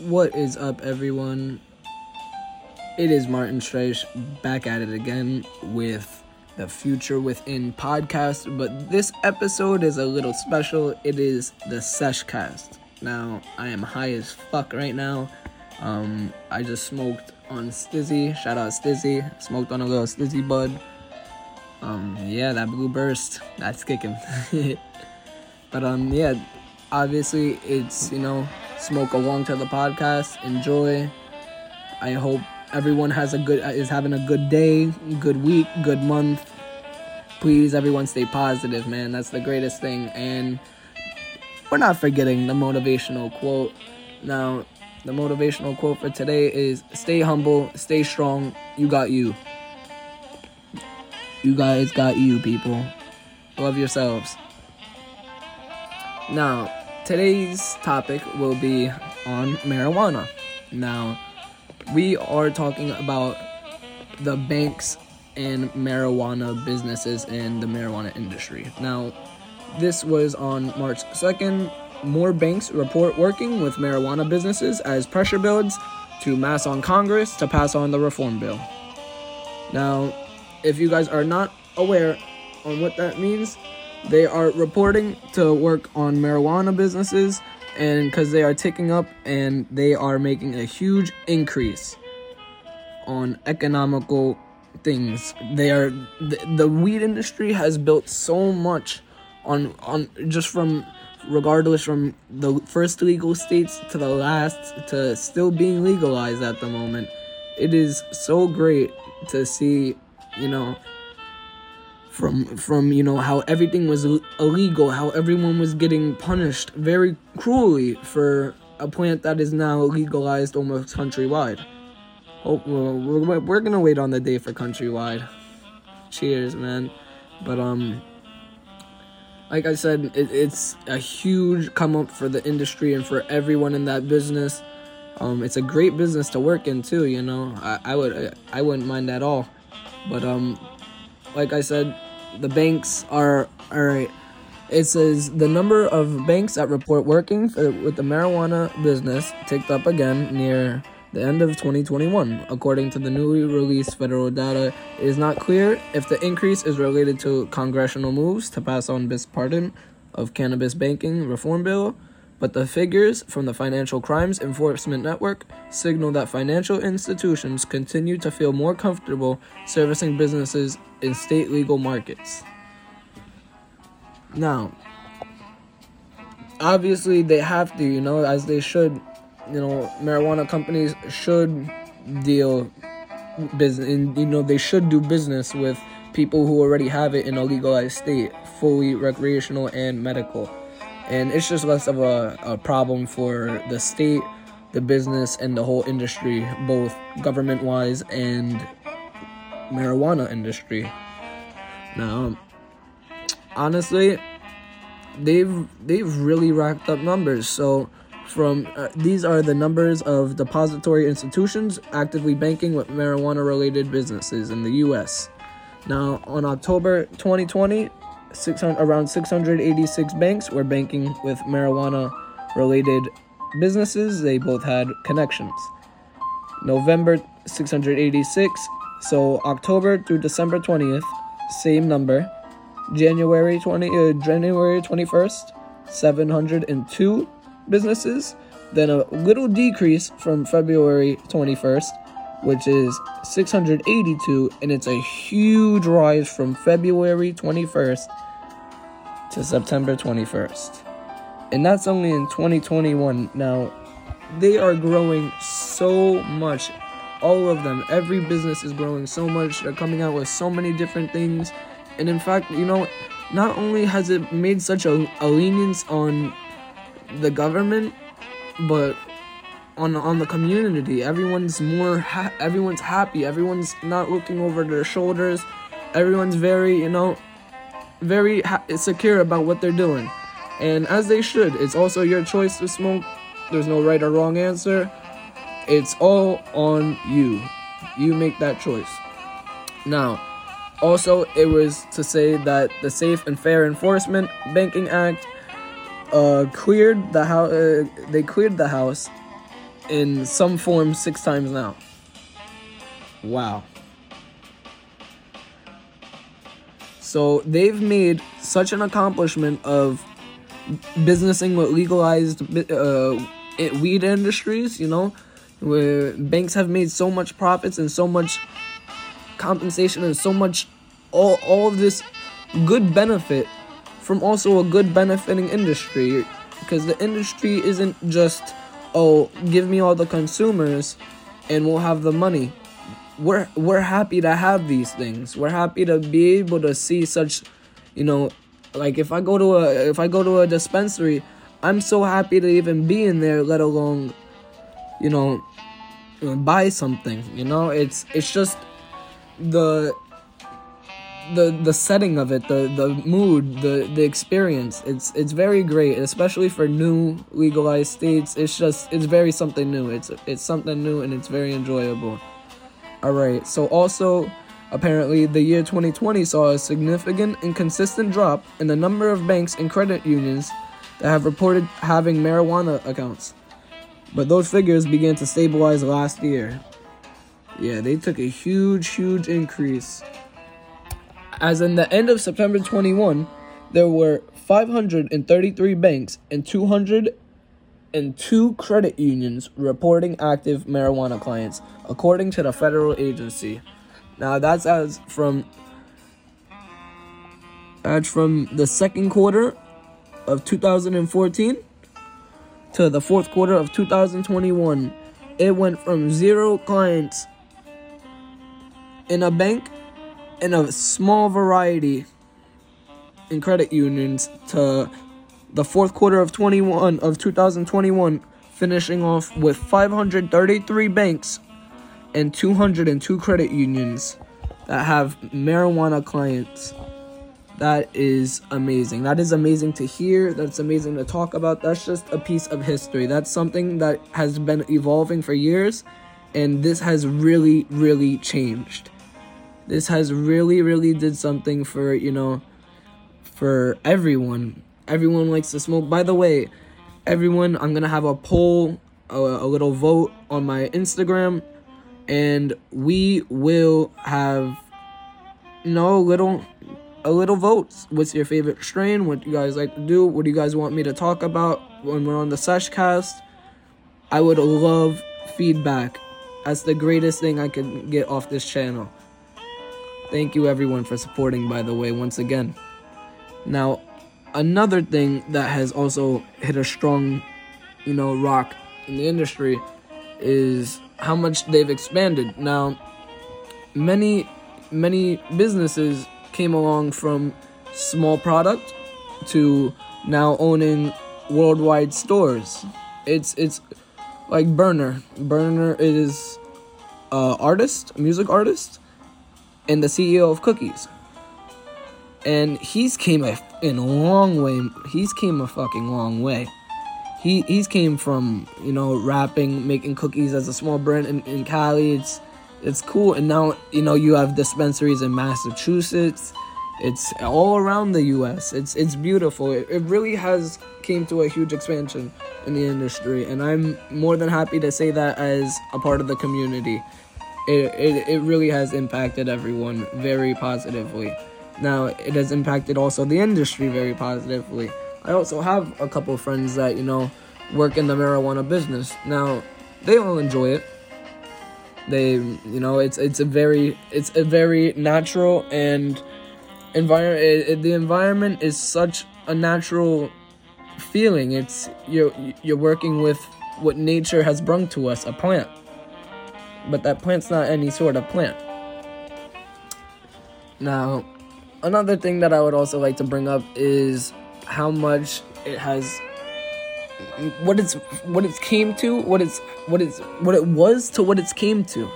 What is up, everyone? It is Martin Streich back at it again with the Future Within podcast, but this episode is a little special. It is the Seshcast. Now, I am high as fuck right now. Um, I just smoked on Stiiizy. Shout out Stiiizy. Smoked on a little Stiiizy bud. Um, yeah, that blue burst. That's kicking. but um, yeah, obviously it's you know smoke along to the podcast. Enjoy. I hope everyone has a good is having a good day, good week, good month. Please, everyone, stay positive, man. That's the greatest thing. And we're not forgetting the motivational quote. Now, the motivational quote for today is stay humble, stay strong, you got you. You guys got you, people. Love yourselves. Now, today's topic will be on marijuana. Now, we are talking about the banks and marijuana businesses in the marijuana industry. Now, this was on March 2nd. More banks report working with marijuana businesses as pressure builds to mass on Congress to pass on the reform bill. Now, if you guys are not aware on what that means, they are reporting to work on marijuana businesses and because they are ticking up and they are making a huge increase on economical things. They are the, the weed industry has built so much on on just from regardless from the first legal states to the last to still being legalized at the moment. It is so great to see, you know, from from you know how everything was illegal, how everyone was getting punished very cruelly for a plant that is now legalized almost countrywide. Hope we're, we're gonna wait on the day for countrywide. Cheers, man. But um, like I said, it, it's a huge come up for the industry and for everyone in that business. Um, it's a great business to work in too. You know, I, I would I wouldn't mind at all. But um, like I said, the banks are all right. It says the number of banks that report working for, with the marijuana business ticked up again near the end of 2021. According to the newly released federal data, it is not clear if the increase is related to congressional moves to pass on this pardon of cannabis banking reform bill, but the figures from the Financial Crimes Enforcement Network signal that financial institutions continue to feel more comfortable servicing businesses in state legal markets. Now, obviously, they have to, you know, as they should you know, marijuana companies should deal business, you know, they should do business with people who already have it in a legalized state, fully recreational and medical. And it's just less of a, a problem for the state, the business, and the whole industry, both government wise and marijuana industry. Now, honestly, they've they've really racked up numbers. So from uh, these are the numbers of depository institutions actively banking with marijuana related businesses in the US. Now, on October 2020, 600, around 686 banks were banking with marijuana related businesses. They both had connections. November 686, so October through December 20th, same number. January 20 uh, January 21st, 702 businesses, then a little decrease from February 21st, which is 682, and it's a huge rise from February 21st to September 21st. And that's only in 2021. Now, they are growing so much. All of them, every business is growing so much. They're coming out with so many different things. And in fact, you know, not only has it made such a, a lenience on the government, but on on the community. Everyone's more ha- everyone's happy. Everyone's not looking over their shoulders. Everyone's very, you know, very ha- secure about what they're doing. And as they should. It's also your choice to smoke. There's no right or wrong answer. It's all on you. You make that choice. Now, also, it was to say that the Safe and Fair Enforcement Banking Act uh, cleared the house. Uh, they cleared the house in some form six times now. Wow. So they've made such an accomplishment of businessing with legalized uh, weed industries, you know, where banks have made so much profits and so much compensation and so much all all of this good benefit from also a good benefiting industry. Because the industry isn't just oh give me all the consumers and we'll have the money we're we're happy to have these things we're happy to be able to see such you know like if i go to a if i go to a dispensary i'm so happy to even be in there let alone you know buy something you know it's it's just the the the setting of it, the the mood, the the experience. It's it's very great, especially for new legalized states. It's just it's very something new. It's it's something new and it's very enjoyable. All right. So also apparently the year 2020 saw a significant and consistent drop in the number of banks and credit unions that have reported having marijuana accounts. But those figures began to stabilize last year. Yeah, they took a huge huge increase as in the end of September 21, there were 533 banks and 202 credit unions reporting active marijuana clients, according to the federal agency. Now that's as from that's from the second quarter of 2014 to the fourth quarter of 2021. It went from zero clients in a bank in a small variety in credit unions to the fourth quarter of 21 of 2021 finishing off with 533 banks and 202 credit unions that have marijuana clients. That is amazing. That is amazing to hear. That's amazing to talk about. That's just a piece of history. That's something that has been evolving for years and this has really really changed. This has really really did something for you know for everyone everyone likes to smoke. By the way everyone i'm gonna have a poll a, a little vote on my instagram and we will have a little a little votes. What's your favorite strain? What do you guys like to do? What do you guys want me to talk about when we're on the seshcast i would love feedback. That's the greatest thing i can get off this channel. Thank you everyone for supporting, by the way, once again. Now, another thing that has also hit a strong, you know, rock in the industry is how much they've expanded. Now, many, many businesses came along from small product to now owning worldwide stores. It's it's like Berner. Berner is a artist, music artist and the CEO of Cookies. And he's came a in a long way. He's came a fucking long way. He he's came from you know rapping, making cookies as a small brand in, in Cali. It's it's cool, and now you know you have dispensaries in Massachusetts. It's all around the U.S. It's it's beautiful. It, it really has came to a huge expansion in the industry, and I'm more than happy to say that as a part of the community it, it, it really has impacted everyone very positively. Now, it has impacted also the industry very positively. I also have a couple friends that, you know, work in the marijuana business. Now, they all enjoy it. They, you know, it's it's a very it's a very natural and environment. The environment is such a natural feeling. It's you're you're working with what nature has brought to us, a plant but that plant's not any sort of plant. Now, another thing that I would also like to bring up is how much it has what it's what it's came to, what it's what it's what it was to what it's came to.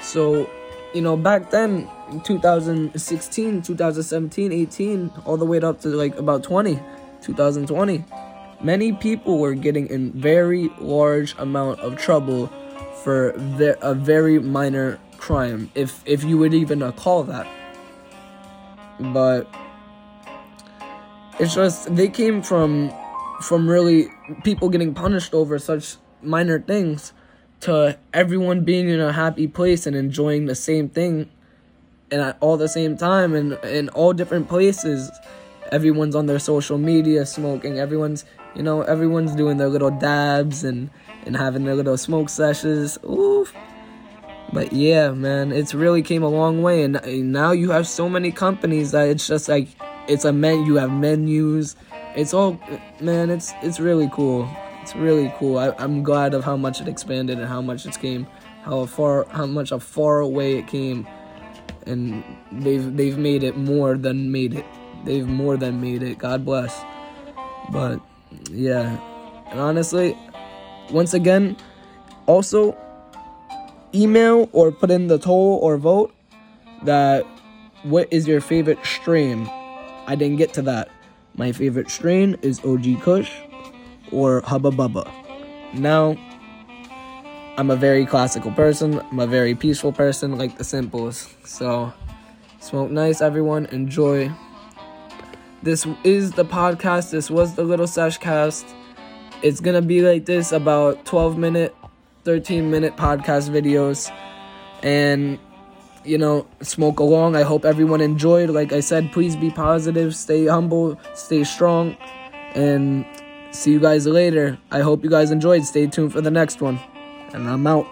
So, you know, back then 2016, 2017, 18, all the way up to like about 20, 2020, many people were getting in very large amount of trouble for a very minor crime, if if you would even call that. But it's just they came from from really people getting punished over such minor things to everyone being in a happy place and enjoying the same thing and at all the same time and in all different places. Everyone's on their social media smoking. Everyone's you know everyone's doing their little dabs and and having their little smoke sessions. Oof but yeah man it's really came a long way and, now you have so many companies that it's just like it's a men you have menus. It's all man it's it's really cool. It's really cool. I, i'm glad of how much it expanded and how much it's came how far how much a far away it came. And they've they've made it more than made it. They've more than made it. God bless. But yeah. And honestly once again also email or put in the toll or vote that what is your favorite strain? I didn't get to that. My favorite strain is og kush or hubba bubba. Now i'm a very classical person. I'm a very peaceful person like the simples. So smoke nice everyone. Enjoy. This is the podcast. This was the little sesh cast. It's gonna be like this about 12 minute 13 minute podcast videos and you know smoke along. I hope everyone enjoyed. Like i said please be positive stay humble stay strong and see you guys later. I hope you guys enjoyed. Stay tuned for the next one. And i'm out